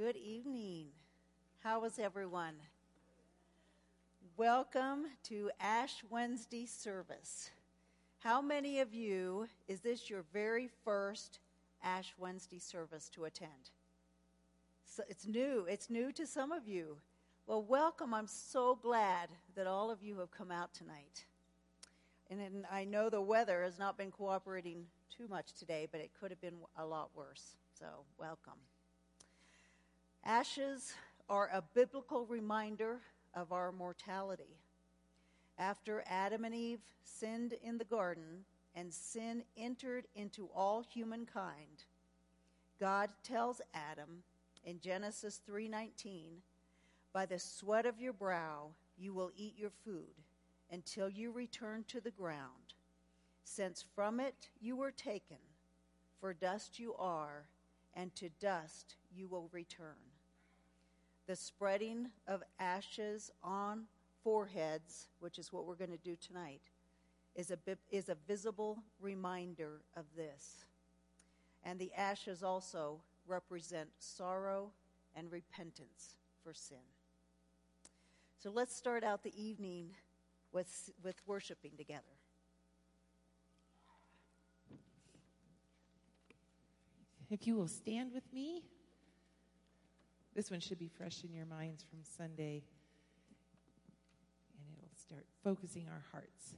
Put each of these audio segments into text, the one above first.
Good evening. How is everyone? Welcome to Ash Wednesday service. How many of you is this your very first Ash Wednesday service to attend? So it's new. It's new to some of you. Well, welcome. I'm so glad that all of you have come out tonight. And I know the weather has not been cooperating too much today, but it could have been a lot worse. So, welcome. Ashes are a biblical reminder of our mortality. After Adam and Eve sinned in the garden and sin entered into all humankind, God tells Adam in Genesis 3:19, "By the sweat of your brow you will eat your food until you return to the ground, since from it you were taken, for dust you are, and to dust you will return." The spreading of ashes on foreheads, which is what we're going to do tonight, is a, is a visible reminder of this. And the ashes also represent sorrow and repentance for sin. So let's start out the evening with, with worshiping together. If you will stand with me. This one should be fresh in your minds from Sunday, and it will start focusing our hearts.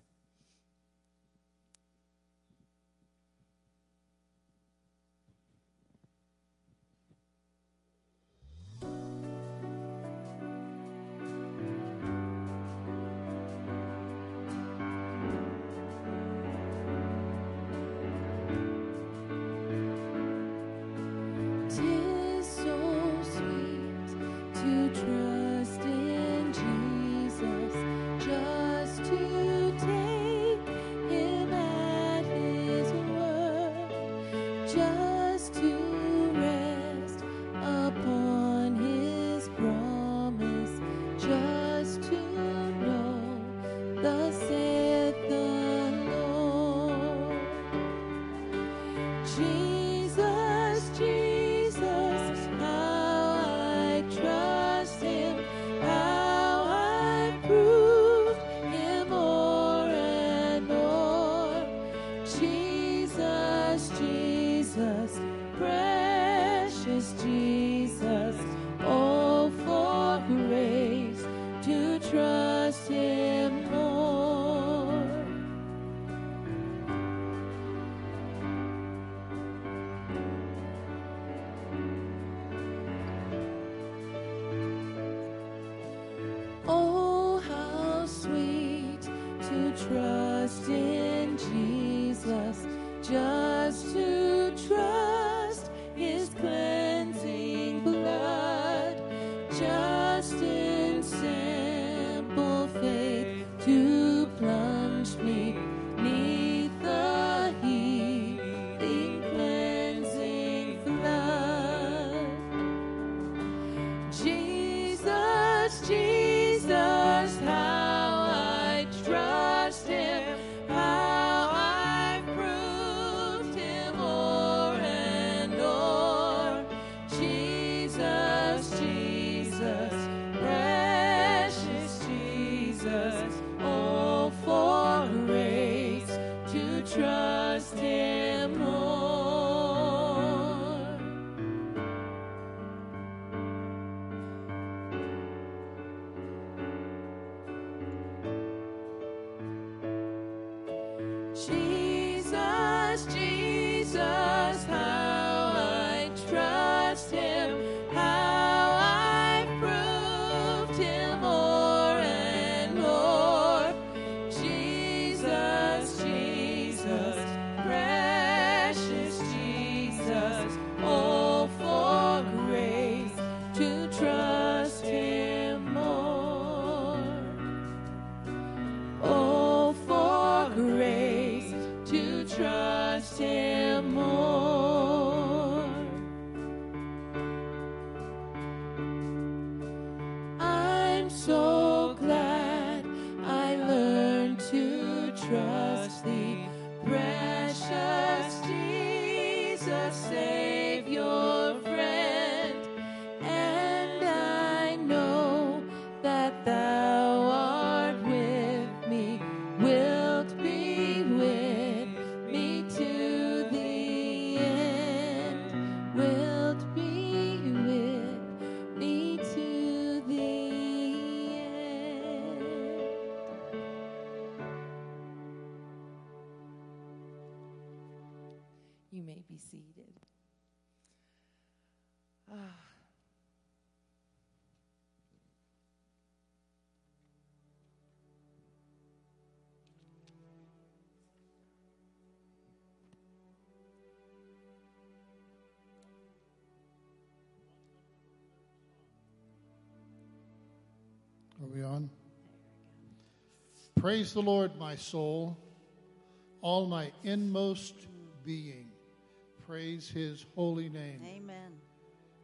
Jesus. Praise the Lord, my soul, all my inmost being. Praise his holy name. Amen.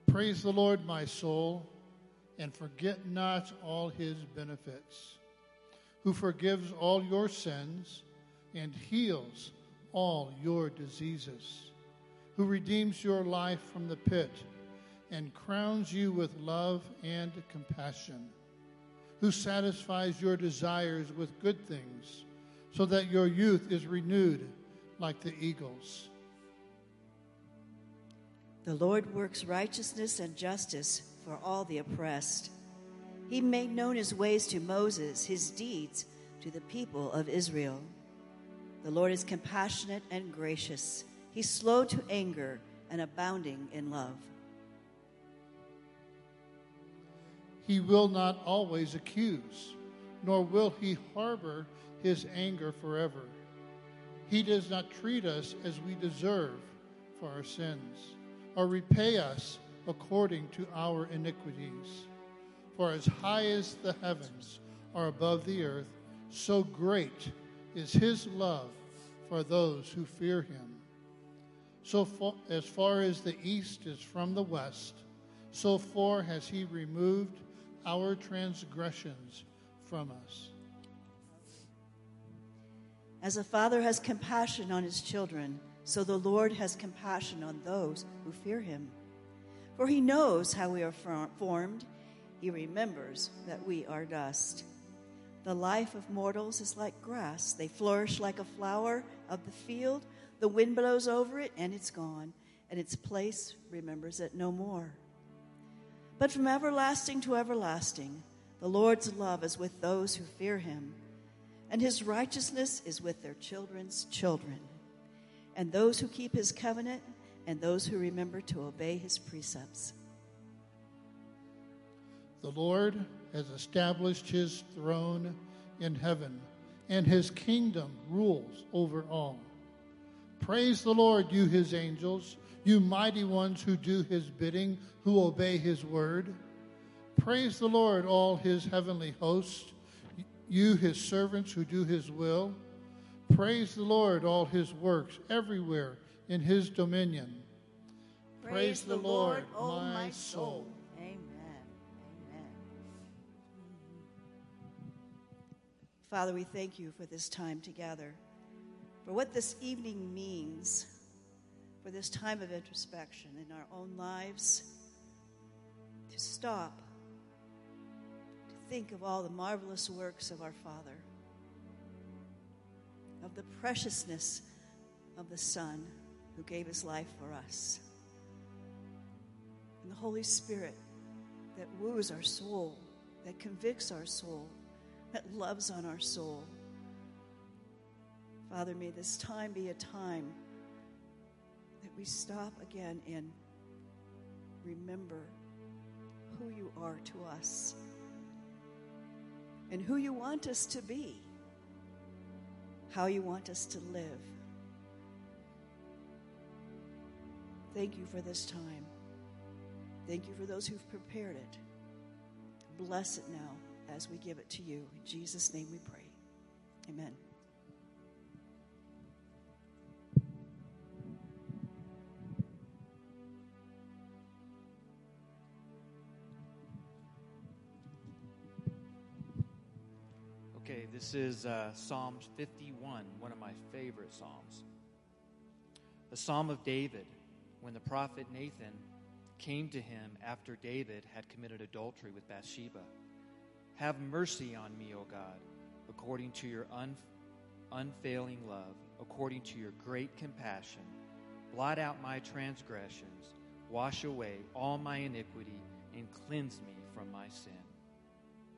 Praise the Lord, my soul, and forget not all his benefits, who forgives all your sins and heals all your diseases, who redeems your life from the pit and crowns you with love and compassion, who satisfies your desires with good things, so that your youth is renewed like the eagles. The Lord works righteousness and justice for all the oppressed. He made known his ways to Moses, his deeds to the people of Israel. The Lord is compassionate and gracious. He's slow to anger and abounding in love. He will not always accuse, nor will he harbor his anger forever. He does not treat us as we deserve for our sins, or repay us according to our iniquities. For as high as the heavens are above the earth, so great is his love for those who fear him. So far, as far as the east is from the west, so far has he removed our transgressions from us. As a father has compassion on his children, so the Lord has compassion on those who fear him. For he knows how we are formed, he remembers that we are dust. The life of mortals is like grass, they flourish like a flower of the field. The wind blows over it, and it's gone, and its place remembers it no more. But from everlasting to everlasting, the Lord's love is with those who fear him, and his righteousness is with their children's children, and those who keep his covenant, and those who remember to obey his precepts. The Lord has established his throne in heaven, and his kingdom rules over all. Praise the Lord, you his angels, you mighty ones who do his bidding, who obey his word. Praise the Lord, all his heavenly hosts, you his servants who do his will. Praise the Lord, all his works everywhere in his dominion. Praise, Praise the, Lord, Lord, my, soul. Amen. Amen. Father, we thank you for this time together, for what this evening means, for this time of introspection in our own lives, to stop, to think of all the marvelous works of our Father, of the preciousness of the Son who gave his life for us, and the Holy Spirit that woos our soul, that convicts our soul that loves on our soul. Father, may this time be a time that we stop again and remember who you are to us and who you want us to be, how you want us to live. Thank you for this time. Thank you for those who've prepared it. Bless it now as we give it to you. In Jesus' name we pray. Amen. This is uh, Psalms 51, one of my favorite Psalms. The Psalm of David, when the prophet Nathan came to him after David had committed adultery with Bathsheba. Have mercy on me, O God, according to your un- unfailing love, according to your great compassion. Blot out my transgressions, wash away all my iniquity, and cleanse me from my sin.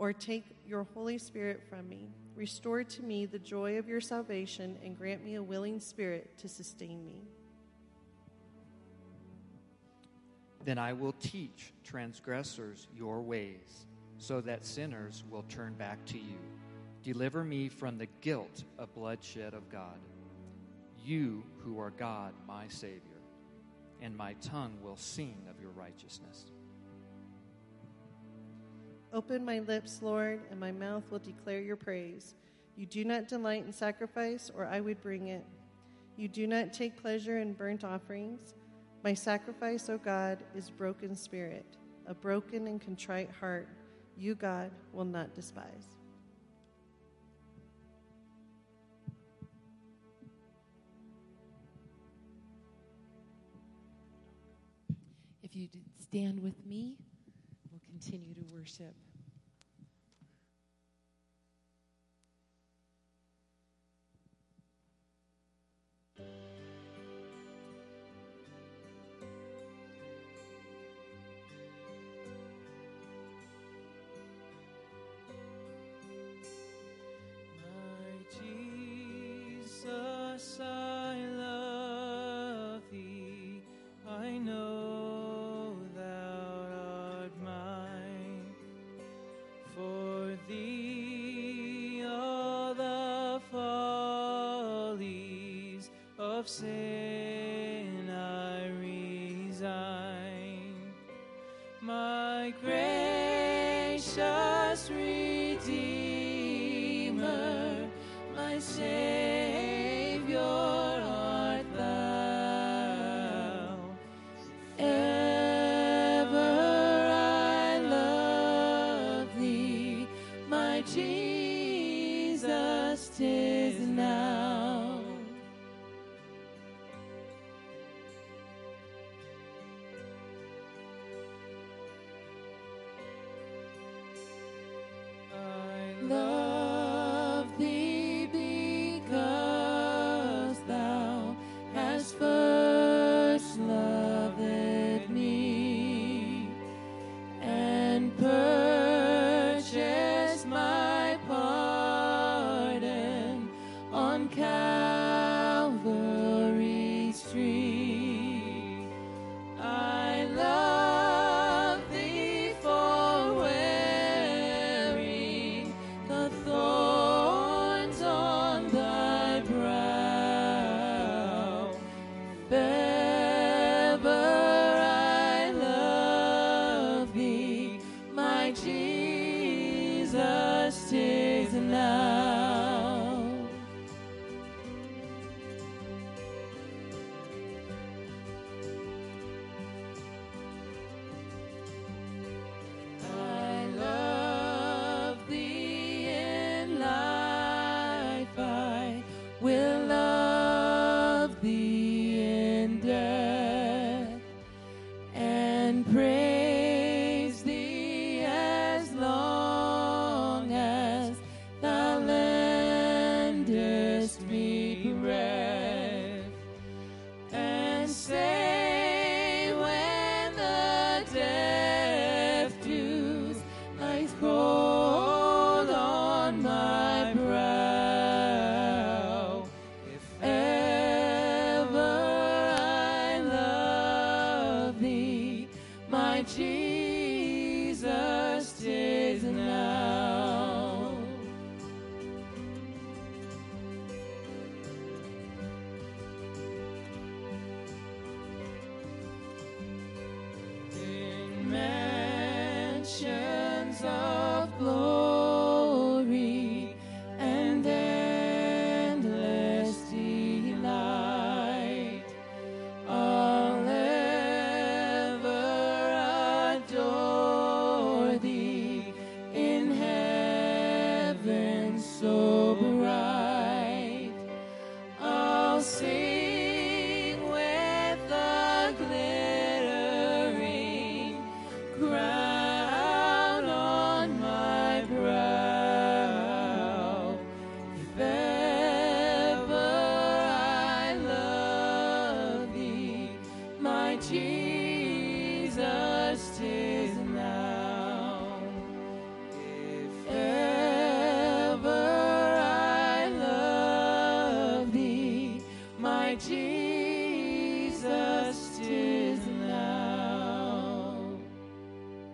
or take your Holy Spirit from me. Restore to me the joy of your salvation, and grant me a willing spirit to sustain me. Then I will teach transgressors your ways, so that sinners will turn back to you. Deliver me from the guilt of bloodshed of God. You who are God, my Savior, and my tongue will sing of your righteousness. Open my lips, Lord, and my mouth will declare your praise. You do not delight in sacrifice, or I would bring it. You do not take pleasure in burnt offerings. My sacrifice, O God, is broken spirit, a broken and contrite heart. You, God, will not despise. If you stand with me, continue to worship. Gracious Redeemer,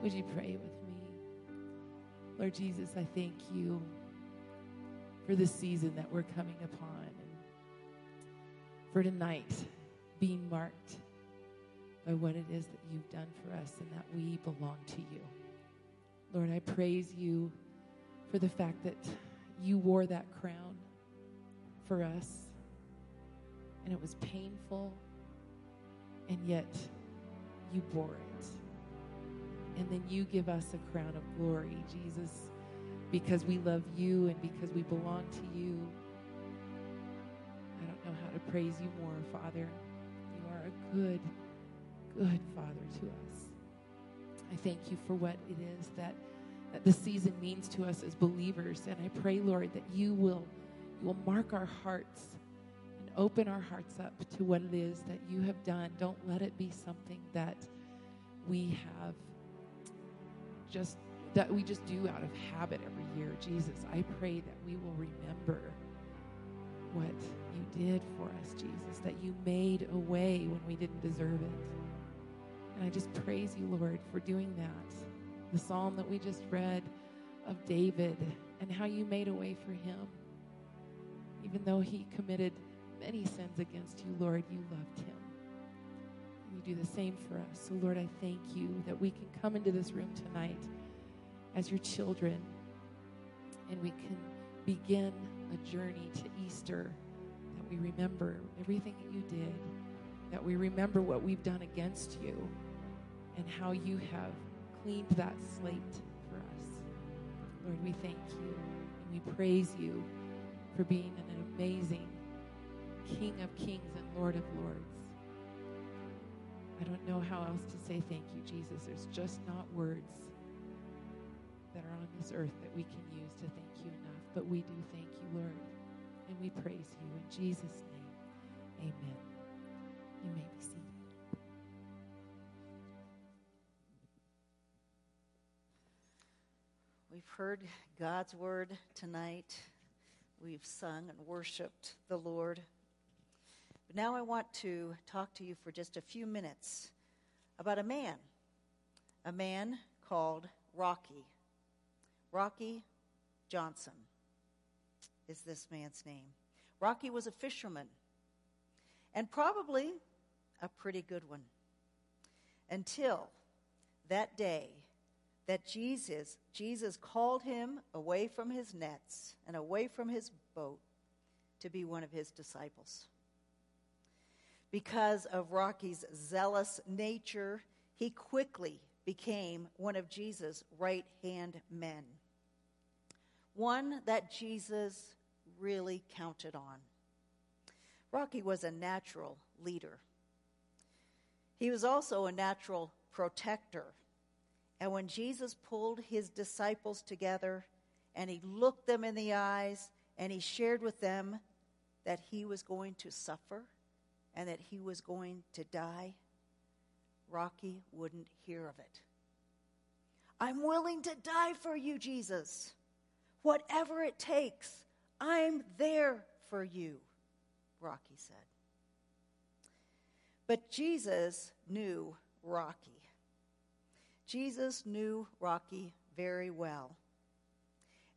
Would you pray with me? Lord Jesus, I thank you for this season that we're coming upon for tonight being marked by what it is that you've done for us and that we belong to you. Lord, I praise you for the fact that you wore that crown for us and it was painful and yet you bore it. And then you give us a crown of glory, Jesus, because we love you and because we belong to you. I don't know how to praise you more, Father. You are a good, good Father to us. I thank you for what it is that, that the season means to us as believers. And I pray, Lord, that you will, you will mark our hearts and open our hearts up to what it is that you have done. Don't let it be something that we have just that we just do out of habit every year. Jesus, I pray that we will remember what you did for us, Jesus, that you made a way when we didn't deserve it. And I just praise you, Lord, for doing that. The psalm that we just read of David and how you made a way for him. Even though he committed many sins against you, Lord, you loved him. You do the same for us. So, Lord, I thank you that we can come into this room tonight as your children and we can begin a journey to Easter that we remember everything that you did, that we remember what we've done against you and how you have cleaned that slate for us. Lord, we thank you and we praise you for being an amazing King of kings and Lord of lords. I don't know how else to say thank you, Jesus. There's just not words that are on this earth that we can use to thank you enough. But we do thank you, Lord, and we praise you. In Jesus' name, amen. You may be seated. We've heard God's word tonight. We've sung and worshiped the Lord. But now I want to talk to you for just a few minutes about a man, a man called Rocky. Rocky Johnson is this man's name. Rocky was a fisherman and probably a pretty good one until that day that Jesus Jesus called him away from his nets and away from his boat to be one of his disciples. Because of Rocky's zealous nature, he quickly became one of Jesus' right-hand men. One that Jesus really counted on. Rocky was a natural leader. He was also a natural protector. And when Jesus pulled his disciples together and he looked them in the eyes and he shared with them that he was going to suffer and that he was going to die, Rocky wouldn't hear of it. I'm willing to die for you, Jesus. Whatever it takes, I'm there for you, Rocky said. But Jesus knew Rocky. Jesus knew Rocky very well.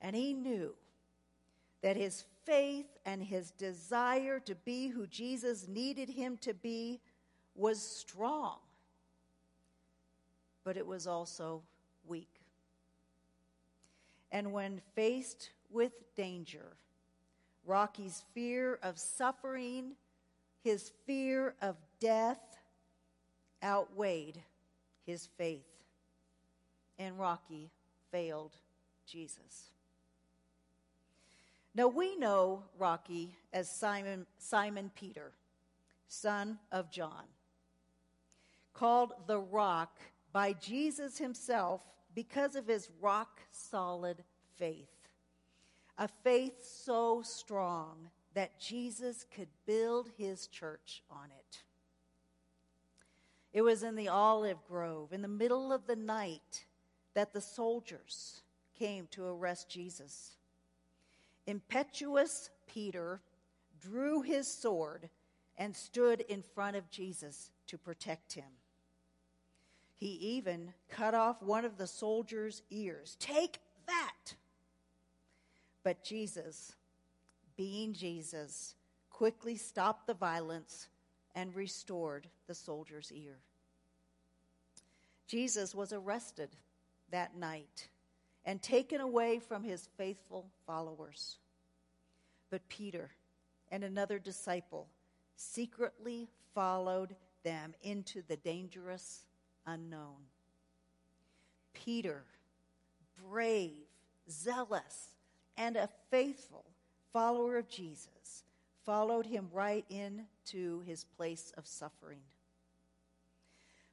And he knew that his faith and his desire to be who Jesus needed him to be was strong, but it was also weak. And when faced with danger, Rocky's fear of suffering, his fear of death outweighed his faith. And Rocky failed Jesus. Now we know Rocky as Simon, Simon Peter, son of John, called the rock by Jesus himself because of his rock solid faith. A faith so strong that Jesus could build his church on it. It was in the olive grove in the middle of the night that the soldiers came to arrest Jesus. Impetuous Peter drew his sword and stood in front of Jesus to protect him. He even cut off one of the soldiers' ears. Take that! But Jesus, being Jesus, quickly stopped the violence and restored the soldier's ear. Jesus was arrested that night and taken away from his faithful followers. But Peter and another disciple secretly followed them into the dangerous unknown. Peter, brave, zealous, and a faithful follower of Jesus, followed him right into his place of suffering.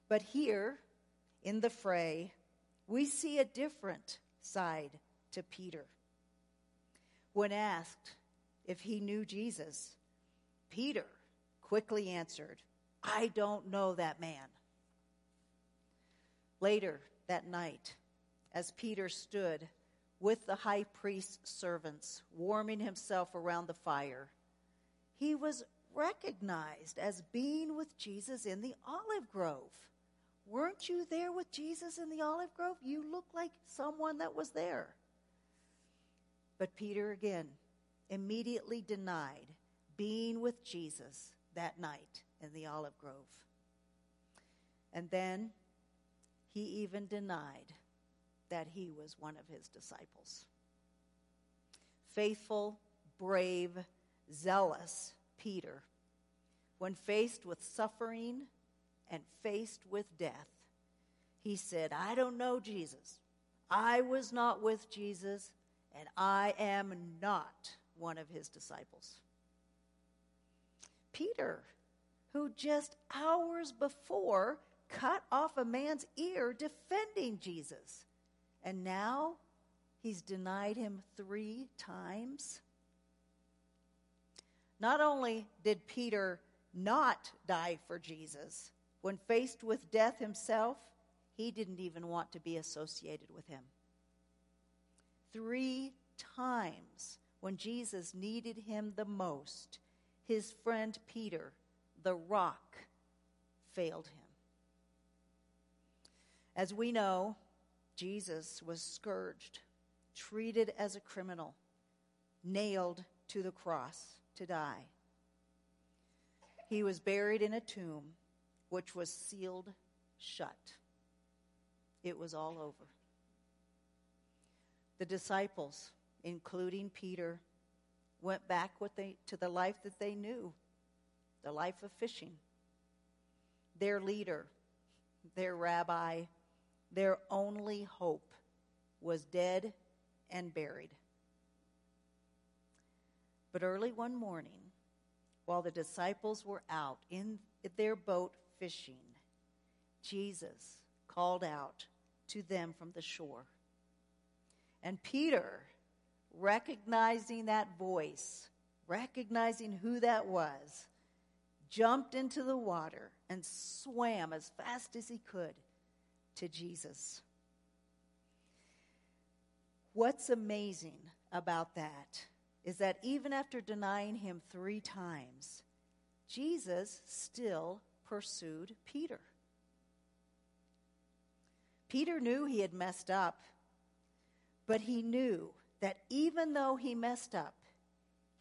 But here, in the fray, we see a different side to Peter. When asked if he knew Jesus, Peter quickly answered, I don't know that man. Later that night, as Peter stood with the high priest's servants, warming himself around the fire, he was recognized as being with Jesus in the olive grove. Weren't you there with Jesus in the olive grove? You look like someone that was there. But Peter again immediately denied being with Jesus that night in the olive grove. And then he even denied that he was one of his disciples. Faithful, brave, zealous Peter, when faced with suffering and faced with death, he said, I don't know Jesus. I was not with Jesus, and I am not one of his disciples. Peter, who just hours before cut off a man's ear defending Jesus, and now he's denied him three times. Not only did Peter not die for Jesus, when faced with death himself, he didn't even want to be associated with him. Three times when Jesus needed him the most, his friend Peter, the rock, failed him. As we know, Jesus was scourged, treated as a criminal, nailed to the cross to die. He was buried in a tomb which was sealed shut. It was all over. The disciples, including Peter, went back they, to the life that they knew the life of fishing. Their leader, their rabbi, their only hope was dead and buried. But early one morning, while the disciples were out in their boat fishing, Jesus called out to them from the shore. And Peter, recognizing that voice, recognizing who that was, jumped into the water and swam as fast as he could to Jesus. What's amazing about that is that even after denying him three times, Jesus still pursued Peter. Peter knew he had messed up, but he knew that even though he messed up,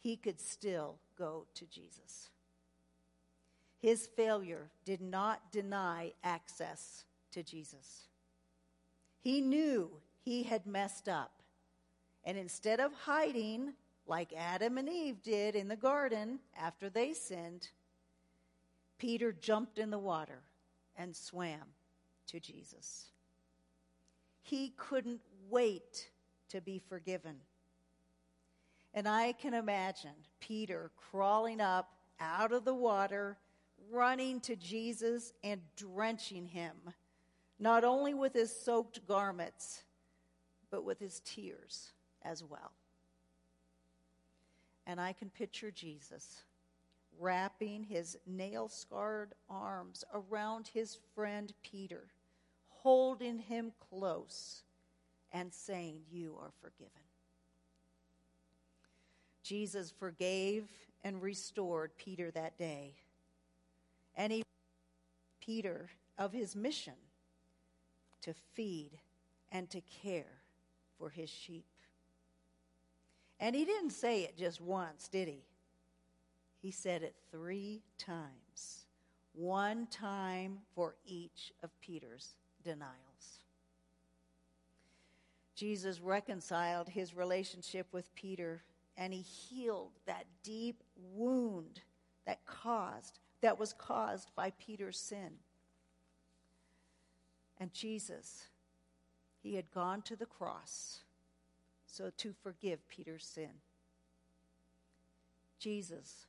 he could still go to Jesus. His failure did not deny access to Jesus. He knew he had messed up. And instead of hiding like Adam and Eve did in the garden after they sinned, Peter jumped in the water and swam to Jesus. He couldn't wait to be forgiven. And I can imagine Peter crawling up out of the water, running to Jesus and drenching him, not only with his soaked garments, but with his tears as well. And I can picture Jesus wrapping his nail scarred arms around his friend Peter, holding him close and saying, You are forgiven. Jesus forgave and restored Peter that day. And he Peter of his mission to feed and to care for his sheep. And he didn't say it just once, did he? He said it three times, one time for each of Peter's denials. Jesus reconciled his relationship with Peter and he healed that deep wound that caused that was caused by Peter's sin. And Jesus, he had gone to the cross so to forgive Peter's sin. Jesus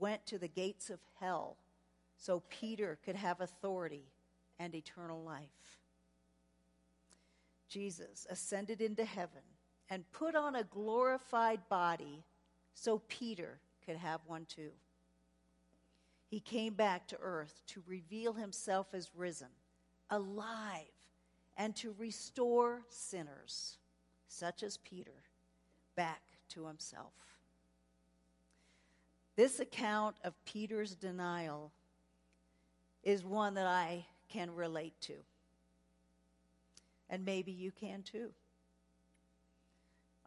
went to the gates of hell so Peter could have authority and eternal life. Jesus ascended into heaven and put on a glorified body so Peter could have one too. He came back to earth to reveal himself as risen, alive, and to restore sinners, such as Peter, back to himself. This account of Peter's denial is one that I can relate to. And maybe you can too.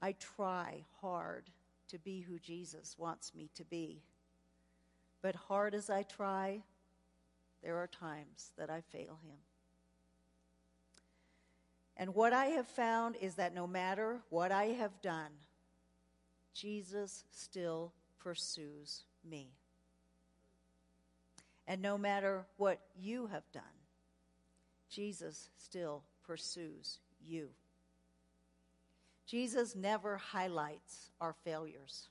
I try hard to be who Jesus wants me to be. But hard as I try, there are times that I fail him. And what I have found is that no matter what I have done, Jesus still pursues me. And no matter what you have done, Jesus still pursues you. Jesus never highlights our failures,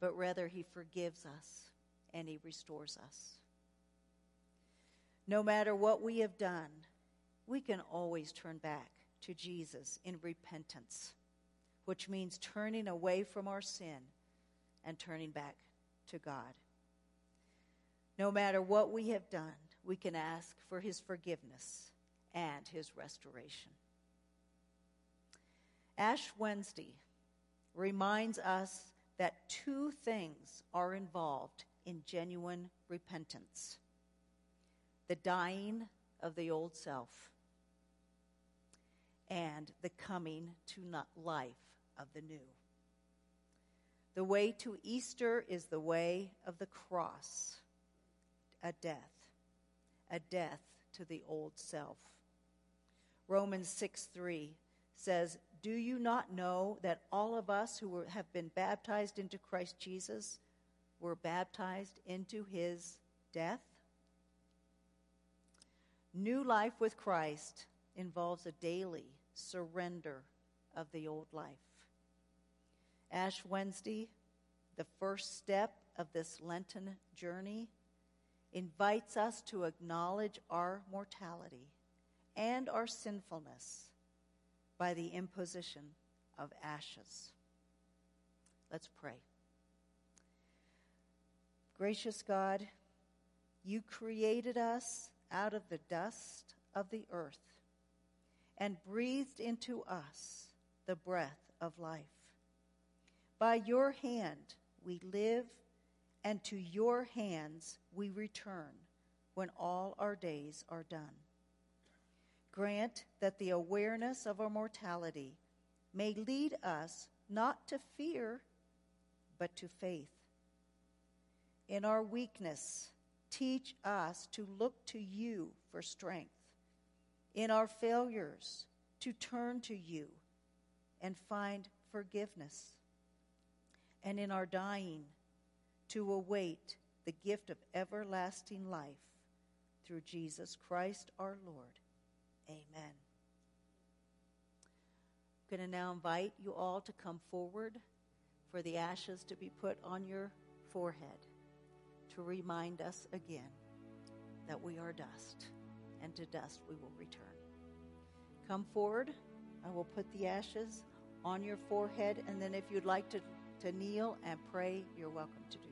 but rather he forgives us and he restores us. No matter what we have done, we can always turn back to Jesus in repentance, which means turning away from our sin and turning back to God. No matter what we have done, we can ask for his forgiveness and his restoration. Ash Wednesday reminds us that two things are involved in genuine repentance the dying of the old self and the coming to life of the new. The way to Easter is the way of the cross, a death, a death to the old self. Romans 6 3 says, Do you not know that all of us who were, have been baptized into Christ Jesus were baptized into his death? New life with Christ involves a daily surrender of the old life. Ash Wednesday, the first step of this Lenten journey, invites us to acknowledge our mortality and our sinfulness by the imposition of ashes. Let's pray. Gracious God, you created us out of the dust of the earth and breathed into us the breath of life. By your hand we live, and to your hands we return when all our days are done. Grant that the awareness of our mortality may lead us not to fear, but to faith. In our weakness, teach us to look to you for strength. In our failures, to turn to you and find forgiveness. And in our dying, to await the gift of everlasting life through Jesus Christ our Lord. Amen. I'm going to now invite you all to come forward for the ashes to be put on your forehead to remind us again that we are dust, and to dust we will return. Come forward. I will put the ashes on your forehead, and then if you'd like to, to kneel and pray, you're welcome to do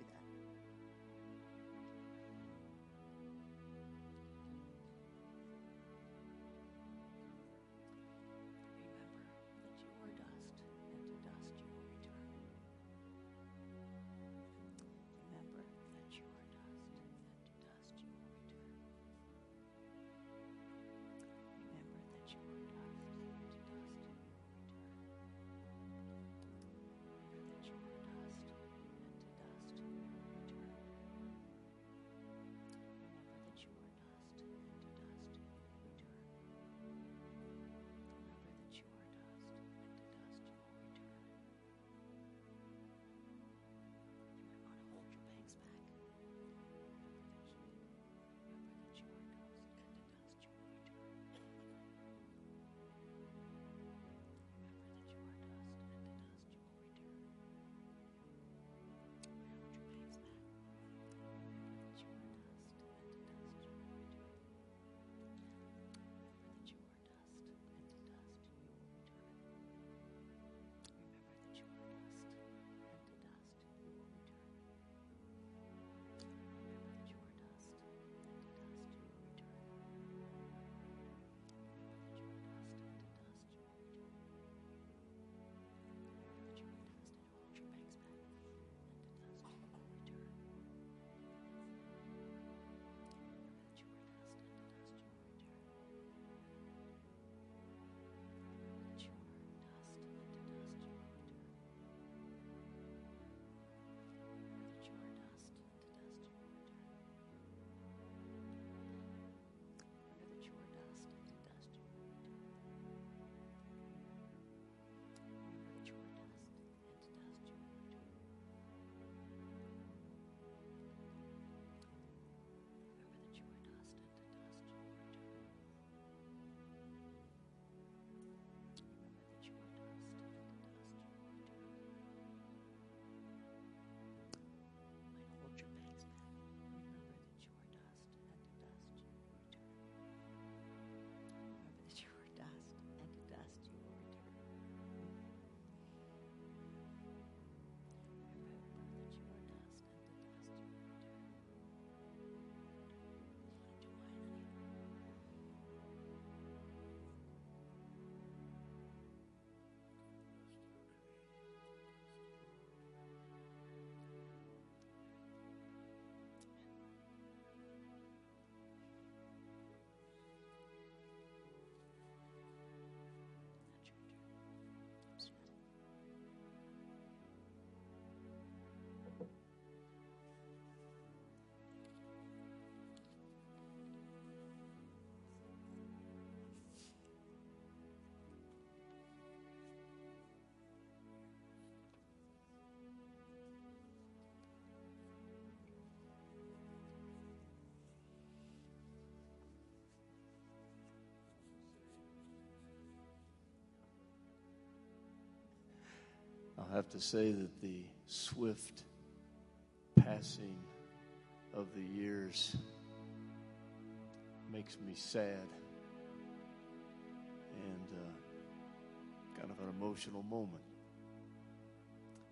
I have to say that the swift passing of the years makes me sad and uh, kind of an emotional moment.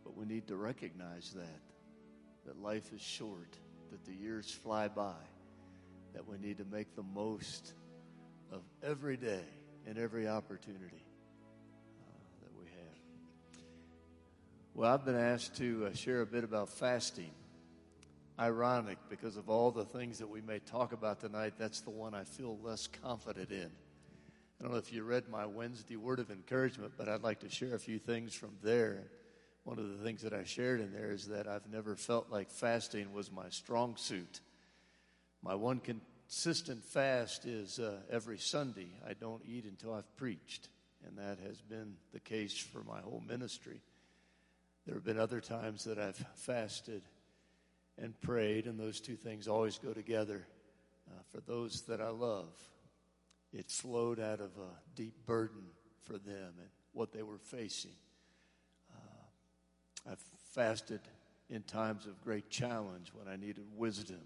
But we need to recognize that, that life is short, that the years fly by, that we need to make the most of every day and every opportunity Well, I've been asked to uh, share a bit about fasting. Ironic, because of all the things that we may talk about tonight, that's the one I feel less confident in. I don't know if you read my Wednesday word of encouragement, but I'd like to share a few things from there. One of the things that I shared in there is that I've never felt like fasting was my strong suit. My one consistent fast is uh, every Sunday. I don't eat until I've preached, and that has been the case for my whole ministry. There have been other times that I've fasted and prayed, and those two things always go together uh, for those that I love. It flowed out of a deep burden for them and what they were facing. Uh, I've fasted in times of great challenge when I needed wisdom.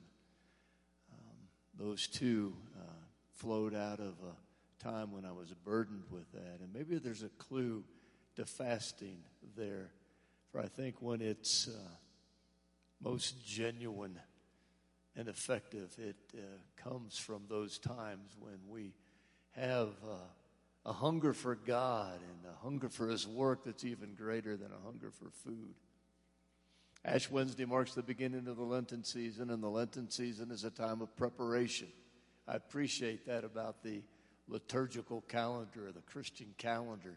Um, those two uh, flowed out of a time when I was burdened with that. And maybe there's a clue to fasting there. For I think when it's uh, most genuine and effective, it uh, comes from those times when we have uh, a hunger for God and a hunger for His work that's even greater than a hunger for food. Ash Wednesday marks the beginning of the Lenten season, and the Lenten season is a time of preparation. I appreciate that about the liturgical calendar, the Christian calendar.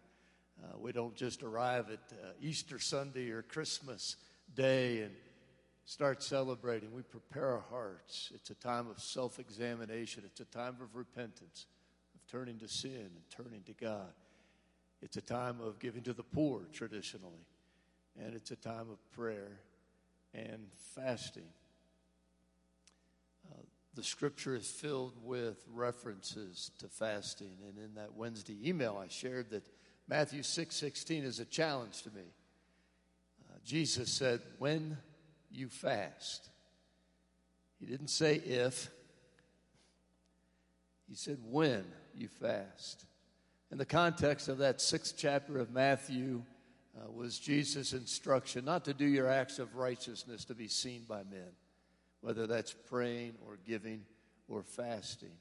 Uh, we don't just arrive at uh, Easter Sunday or Christmas Day and start celebrating. We prepare our hearts. It's a time of self examination, it's a time of repentance, of turning to sin and turning to God. It's a time of giving to the poor, traditionally, and it's a time of prayer and fasting. Uh, the scripture is filled with references to fasting, and in that Wednesday email, I shared that Matthew six sixteen is a challenge to me. Uh, Jesus said, "When you fast," he didn't say if. He said, "When you fast." In the context of that sixth chapter of Matthew, uh, was Jesus' instruction not to do your acts of righteousness to be seen by men, whether that's praying or giving or fasting.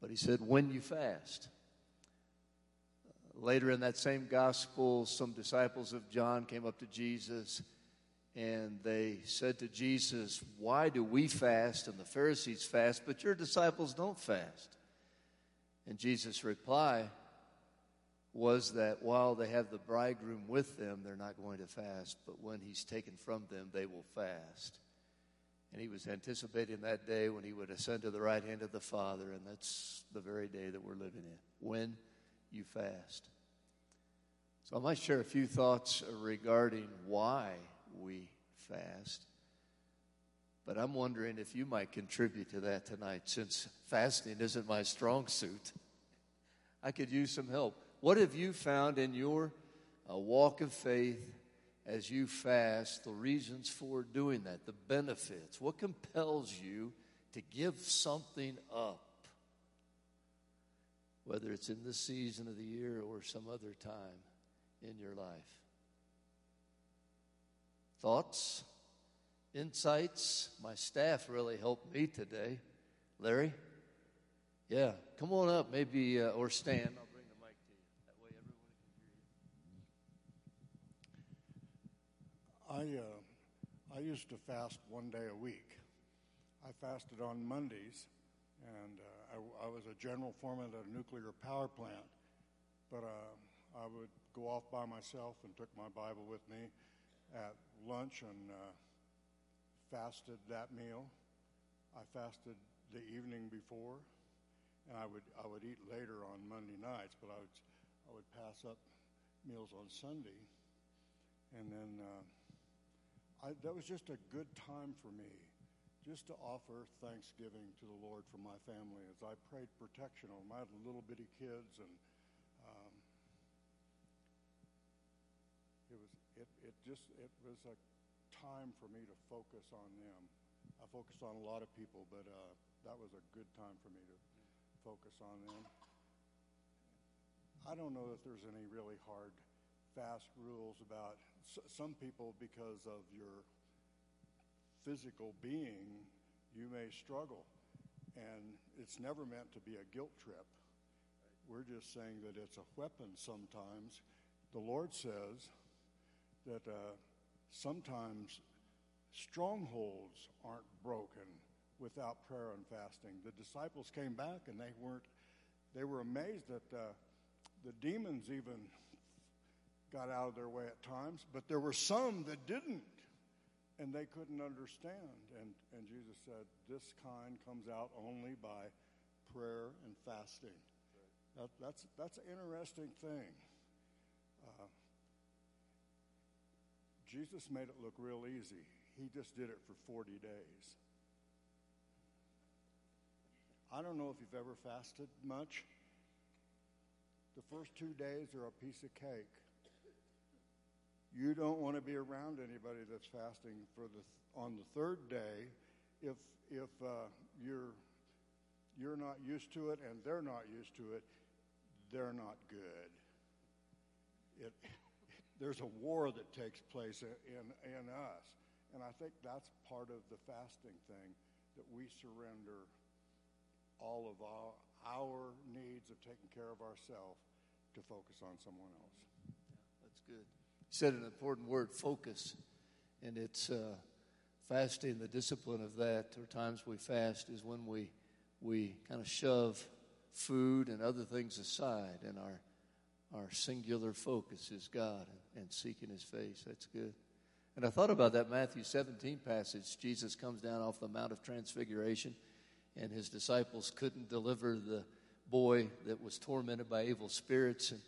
But he said, when you fast. Later in that same gospel, some disciples of John came up to Jesus and they said to Jesus, Why do we fast and the Pharisees fast, but your disciples don't fast? And Jesus' reply was that while they have the bridegroom with them, they're not going to fast, but when he's taken from them, they will fast. And he was anticipating that day when he would ascend to the right hand of the Father, and that's the very day that we're living in when you fast. So I might share a few thoughts regarding why we fast. But I'm wondering if you might contribute to that tonight, since fasting isn't my strong suit. I could use some help. What have you found in your uh, walk of faith as you fast, the reasons for doing that, the benefits? What compels you to give something up? Whether it's in this season of the year or some other time in your life. Thoughts? Insights? My staff really helped me today. Larry? Yeah, come on up, maybe, uh, or stand. I'll bring the mic to you. That way everyone can hear you. I, uh, I used to fast one day a week. I fasted on Mondays, and uh, I, I, was a general foreman at a nuclear power plant. But uh, I would go off by myself and took my Bible with me at lunch and uh, fasted that meal. I fasted the evening before and I would I would eat later on Monday nights, but I would I would pass up meals on Sunday, and then uh, I, that was just a good time for me, just to offer thanksgiving to the Lord for my family as I prayed protection on my little bitty kids, and um, it was it, it just it was a time for me to focus on them. I focused on a lot of people, but uh, that was a good time for me to focus on them. I don't know that there's any really hard, fast rules about s- some people because of your physical being, you may struggle. And it's never meant to be a guilt trip. We're just saying that it's a weapon sometimes. The Lord says that uh, sometimes strongholds aren't broken without prayer and fasting. The disciples came back and they weren't, they were amazed that uh, the demons even got out of their way at times, but there were some that didn't and they couldn't understand. And, and Jesus said, This kind comes out only by prayer and fasting. That, that's, that's an interesting thing. Uh, Jesus made it look real easy. He just did it for 40 days. I don't know if you've ever fasted much. The first two days are a piece of cake. You don't want to be around anybody that's fasting for the on the third day if if uh, you're you're not used to it and they're not used to it. They're not good. It there's a war that takes place in in us, and I think that's part of the fasting thing that we surrender all of our our needs of taking care of ourselves to focus on someone else. That's good. Said an important word, focus. And it's uh, fasting, the discipline of that, or times we fast, is when we, we kind of shove food and other things aside, and our, our singular focus is God and, and seeking His face. That's good. And I thought about that Matthew 17 passage. Jesus comes down off the Mount of Transfiguration, and his disciples couldn't deliver the boy that was tormented by evil spirits. And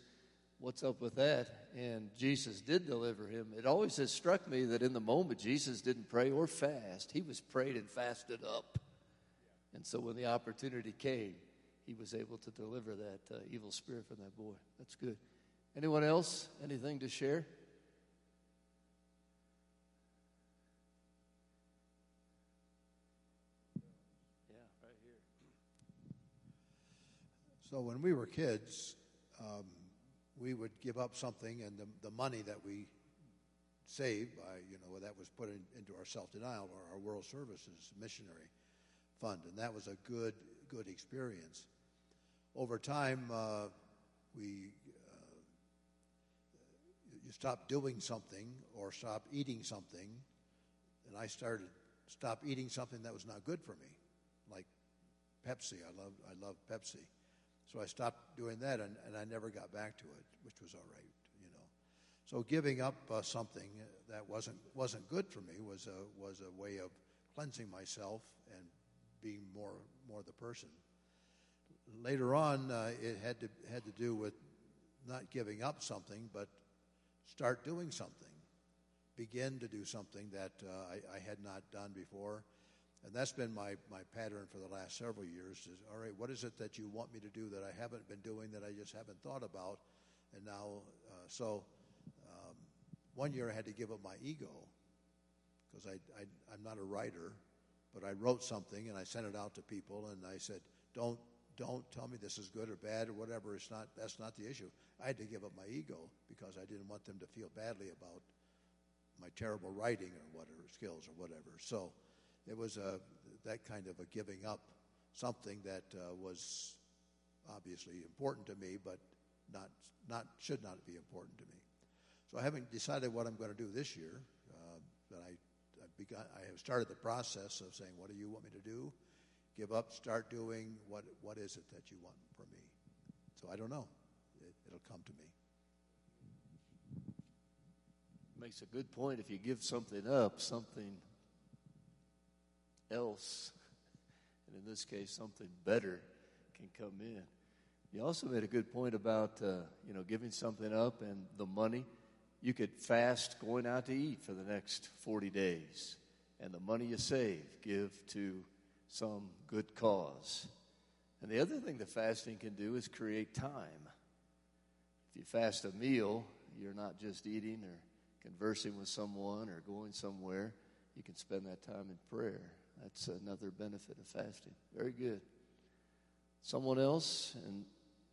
what's up with that? And Jesus did deliver him. It always has struck me that in the moment, Jesus didn't pray or fast. He was prayed and fasted up. And so when the opportunity came, he was able to deliver that uh, evil spirit from that boy. That's good. Anyone else? Anything to share? Yeah, right here. So when we were kids, um, we would give up something, and the, the money that we saved, by, you know, that was put in, into our self-denial or our World Services missionary fund, and that was a good, good experience. Over time, uh, we uh, you stop doing something or stop eating something, and I started stop eating something that was not good for me, like Pepsi. I love I love Pepsi. So I stopped doing that, and, and I never got back to it, which was all right, you know. So giving up uh, something that wasn't wasn't good for me was a was a way of cleansing myself and being more more the person. Later on, uh, it had to had to do with not giving up something, but start doing something. Begin to do something that uh, I, I had not done before. And that's been my, my pattern for the last several years is, all right, what is it that you want me to do that I haven't been doing that I just haven't thought about? And now, uh, so um, one year I had to give up my ego because I, I, I'm not a writer, but I wrote something and I sent it out to people and I said, don't, don't tell me this is good or bad or whatever. It's not, that's not the issue. I had to give up my ego because I didn't want them to feel badly about my terrible writing or whatever skills or whatever. So, it was a, that kind of a giving up something that uh, was obviously important to me, but not, not, should not be important to me. So I haven't decided what I'm going to do this year, uh, but I, I've begun, I have started the process of saying, what do you want me to do? Give up, start doing, what, what is it that you want from me? So I don't know. It, it'll come to me. Makes a good point. If you give something up, something else, and in this case, something better can come in. You also made a good point about uh, you know giving something up and the money. You could fast going out to eat for the next 40 days, and the money you save give to some good cause. And the other thing that fasting can do is create time. If you fast a meal, you're not just eating or conversing with someone or going somewhere, you can spend that time in prayer. That's another benefit of fasting. Very good. Someone else, and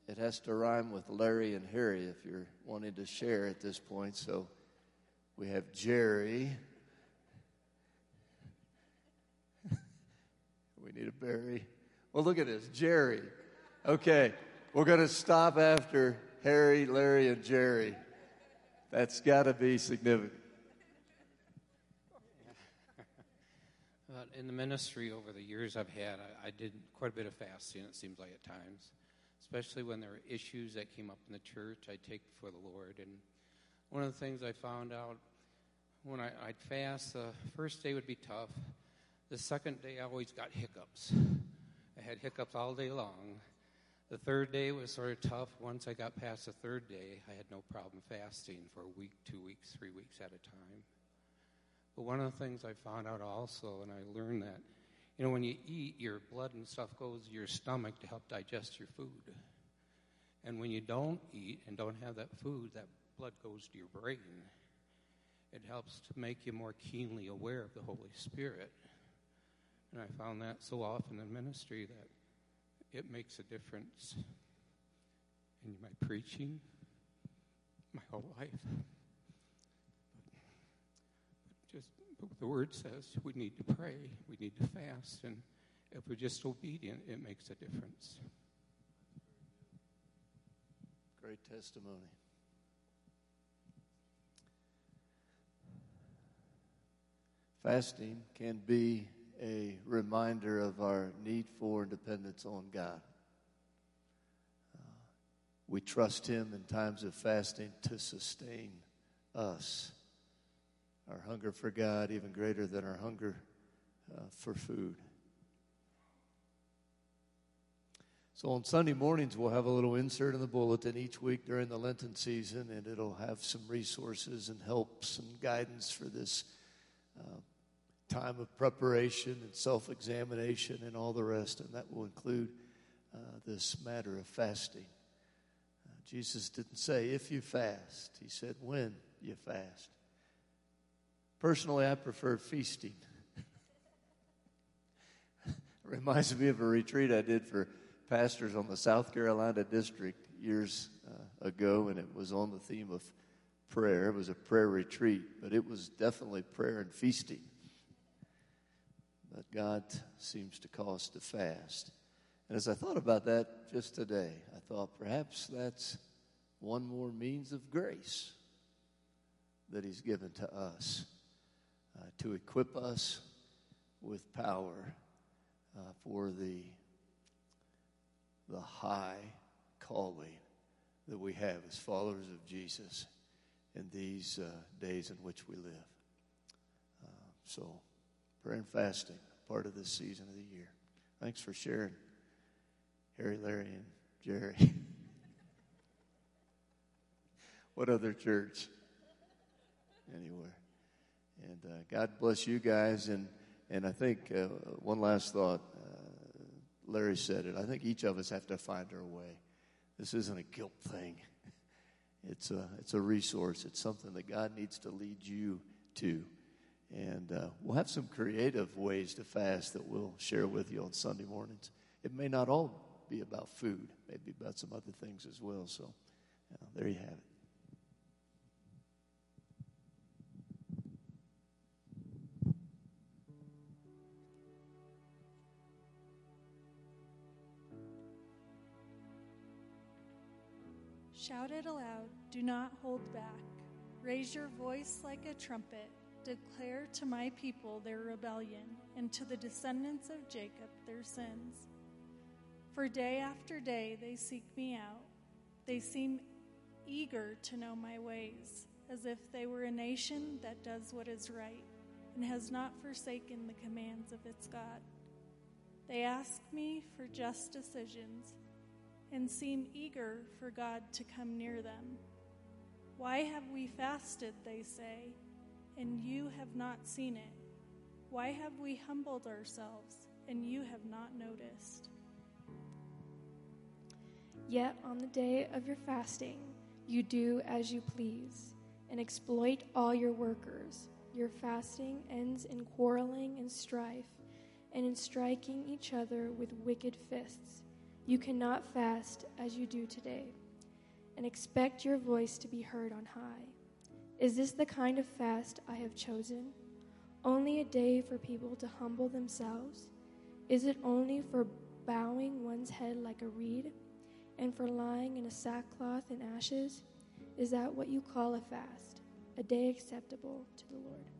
it has to rhyme with Larry and Harry if you're wanting to share at this point. So we have Jerry. we need a Barry. Well, look at this Jerry. Okay, we're going to stop after Harry, Larry, and Jerry. That's got to be significant. In the ministry over the years I've had, I, I did quite a bit of fasting, it seems like at times, especially when there were issues that came up in the church, I'd take before the Lord. And one of the things I found out when I, I'd fast, the first day would be tough. The second day, I always got hiccups. I had hiccups all day long. The third day was sort of tough. Once I got past the third day, I had no problem fasting for a week, two weeks, three weeks at a time. But one of the things I found out also, and I learned that, you know, when you eat, your blood and stuff goes to your stomach to help digest your food. And when you don't eat and don't have that food, that blood goes to your brain. It helps to make you more keenly aware of the Holy Spirit. And I found that so often in ministry that it makes a difference in my preaching, my whole life. Just the word says we need to pray, we need to fast, and if we're just obedient, it makes a difference. Great testimony. Fasting can be a reminder of our need for dependence on God. Uh, we trust Him in times of fasting to sustain us. Our hunger for God, even greater than our hunger uh, for food. So on Sunday mornings, we'll have a little insert in the bulletin each week during the Lenten season, and it'll have some resources and helps and guidance for this uh, time of preparation and self examination and all the rest, and that will include uh, this matter of fasting. Uh, Jesus didn't say if you fast, He said when you fast. Personally, I prefer feasting. reminds me of a retreat I did for pastors on the South Carolina district years uh, ago, and it was on the theme of prayer. It was a prayer retreat, but it was definitely prayer and feasting. But God seems to call us to fast. And as I thought about that just today, I thought perhaps that's one more means of grace that He's given to us uh, to equip us with power uh, for the the high calling that we have as followers of Jesus in these uh, days in which we live. Uh, so, prayer and fasting, part of this season of the year. Thanks for sharing, Harry, Larry, and Jerry. what other church? Anywhere. And uh, God bless you guys. And, and I think uh, one last thought. Larry said it. I think each of us have to find our way. This isn't a guilt thing. It's a, it's a resource. It's something that God needs to lead you to. And uh, we'll have some creative ways to fast that we'll share with you on Sunday mornings. It may not all be about food, maybe about some other things as well. So uh, there you have it. Shout it aloud, do not hold back. Raise your voice like a trumpet. Declare to my people their rebellion, and to the descendants of Jacob their sins. For day after day they seek me out. They seem eager to know my ways, as if they were a nation that does what is right and has not forsaken the commands of its God. They ask me for just decisions and seem eager for God to come near them. Why have we fasted, they say, and you have not seen it? Why have we humbled ourselves, and you have not noticed? Yet on the day of your fasting, you do as you please, and exploit all your workers. Your fasting ends in quarreling and strife, and in striking each other with wicked fists. You cannot fast as you do today, and expect your voice to be heard on high. Is this the kind of fast I have chosen? Only a day for people to humble themselves? Is it only for bowing one's head like a reed, and for lying in a sackcloth and ashes? Is that what you call a fast, a day acceptable to the Lord?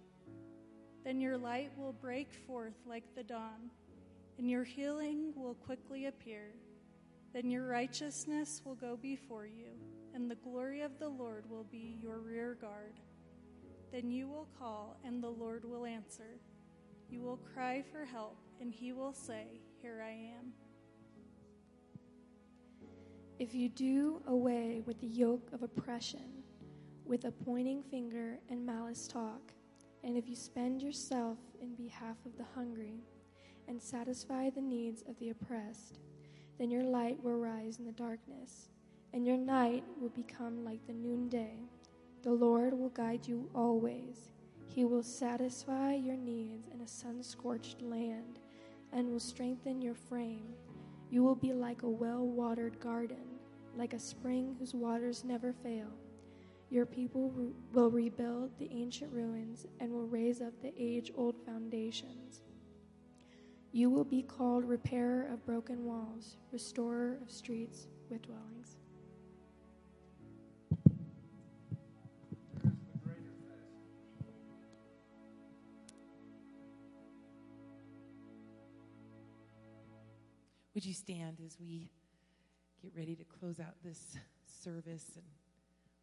Then your light will break forth like the dawn, and your healing will quickly appear. Then your righteousness will go before you, and the glory of the Lord will be your rear guard. Then you will call, and the Lord will answer. You will cry for help, and he will say, Here I am. If you do away with the yoke of oppression, with a pointing finger and malice talk, and if you spend yourself in behalf of the hungry and satisfy the needs of the oppressed, then your light will rise in the darkness, and your night will become like the noonday. The Lord will guide you always. He will satisfy your needs in a sun scorched land and will strengthen your frame. You will be like a well watered garden, like a spring whose waters never fail. Your people will rebuild the ancient ruins and will raise up the age old foundations. You will be called repairer of broken walls, restorer of streets with dwellings. Would you stand as we get ready to close out this service and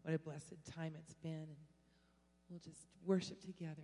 what a blessed time it's been and we'll just worship together.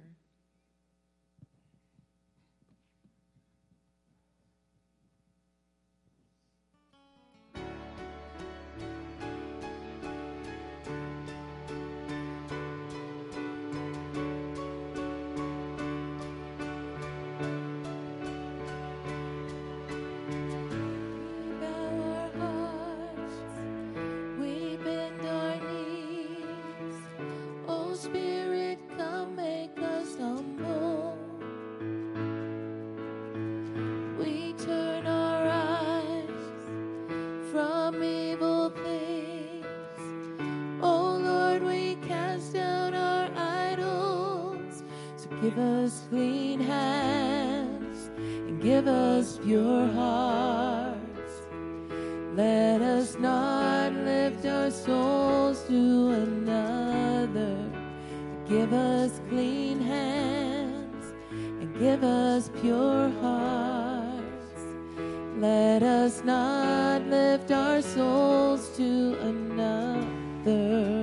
Let us not lift our souls to another.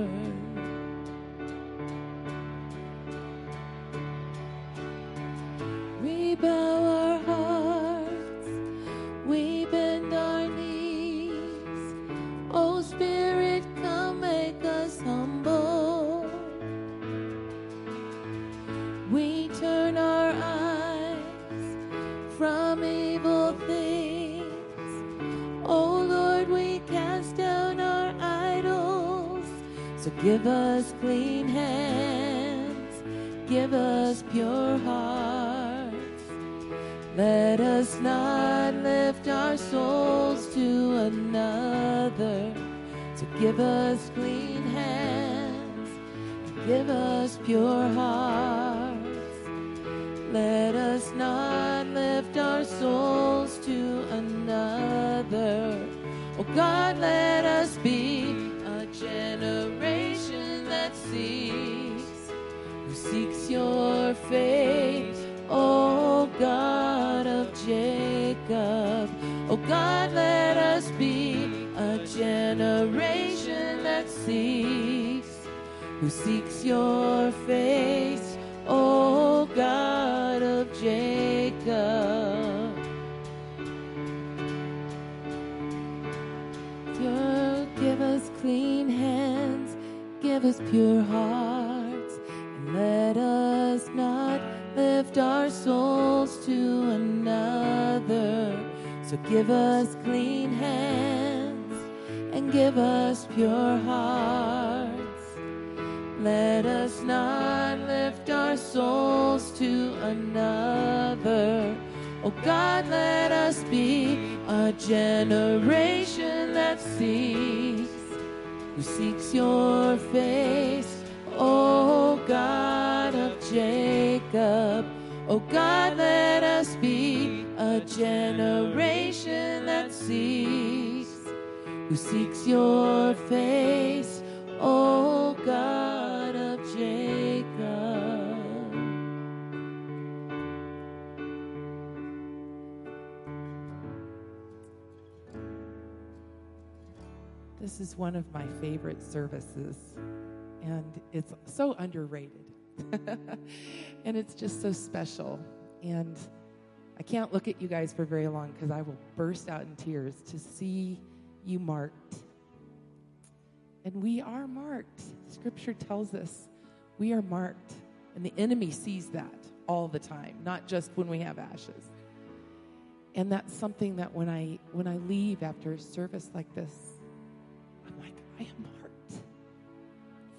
Generation that seeks, who seeks your face, oh God of Jacob. Oh God, let us be a generation that seeks, who seeks your face, oh is one of my favorite services, and it's so underrated. and it's just so special. And I can't look at you guys for very long because I will burst out in tears to see you marked. And we are marked. Scripture tells us we are marked. And the enemy sees that all the time, not just when we have ashes. And that's something that when I when I leave after a service like this, Am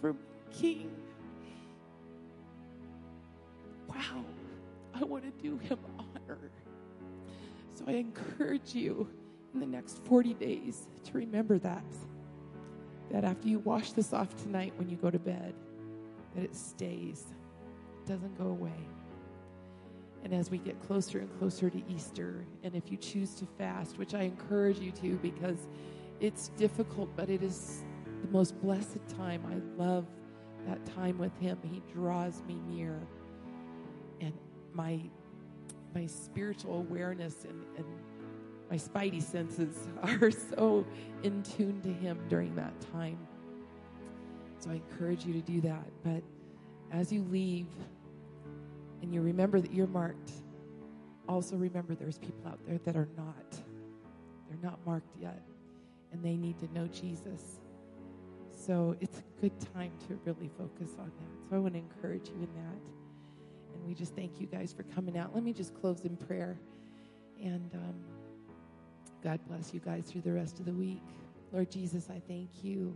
for King. Wow, I want to do him honor. So I encourage you in the next 40 days to remember that. That after you wash this off tonight when you go to bed, that it stays, it doesn't go away. And as we get closer and closer to Easter, and if you choose to fast, which I encourage you to because it's difficult, but it is the most blessed time. I love that time with Him. He draws me near. And my, my spiritual awareness and, and my spidey senses are so in tune to Him during that time. So I encourage you to do that. But as you leave, and you remember that you're marked, also remember there's people out there that are not. They're not marked yet, and they need to know Jesus. So it's a good time to really focus on that. So I want to encourage you in that. And we just thank you guys for coming out. Let me just close in prayer. And um, God bless you guys through the rest of the week. Lord Jesus, I thank you.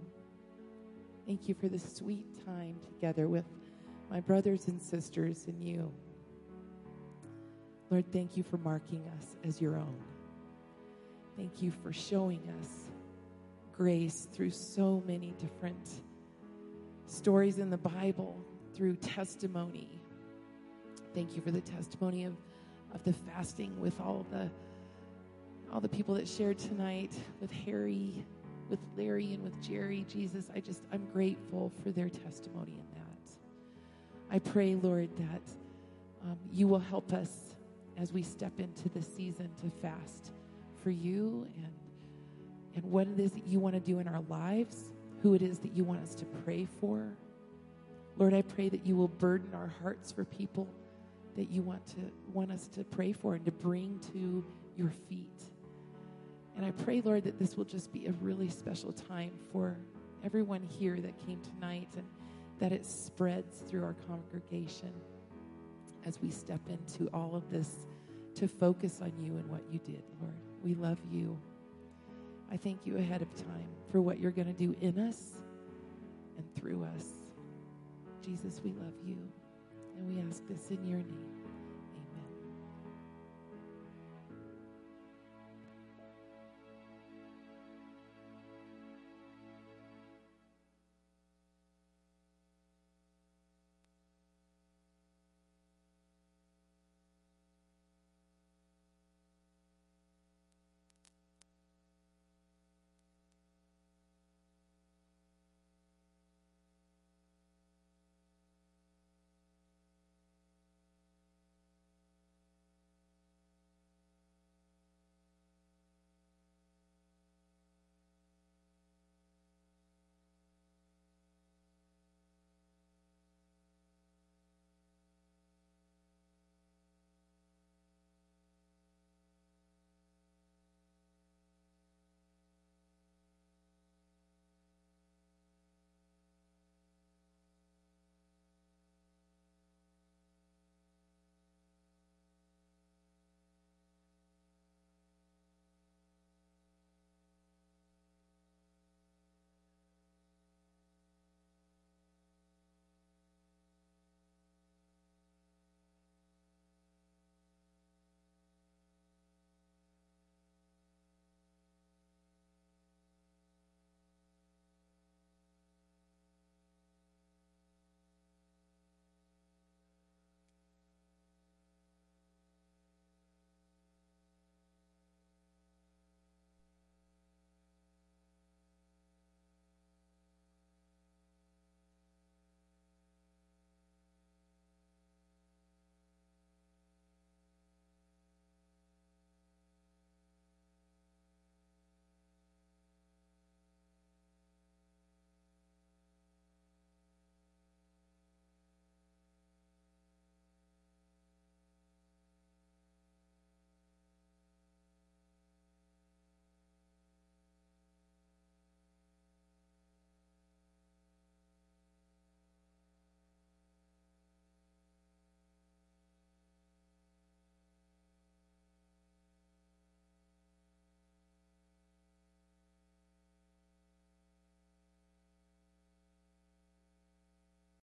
Thank you for this sweet time together with my brothers and sisters and you. Lord, thank you for marking us as your own. Thank you for showing us grace through so many different stories in the Bible, through testimony. Thank you for the testimony of, of the fasting with all the all the people that shared tonight with Harry, with Larry, and with Jerry. Jesus, I just I'm grateful for their testimony in that. I pray, Lord, that um, you will help us as we step into this season to fast for you and and what it is that you want to do in our lives, who it is that you want us to pray for. Lord, I pray that you will burden our hearts for people that you want to want us to pray for and to bring to your feet. And I pray, Lord, that this will just be a really special time for everyone here that came tonight and that it spreads through our congregation as we step into all of this to focus on you and what you did, Lord. We love you. I thank you ahead of time for what you're going to do in us and through us. Jesus, we love you. And we ask this in your name.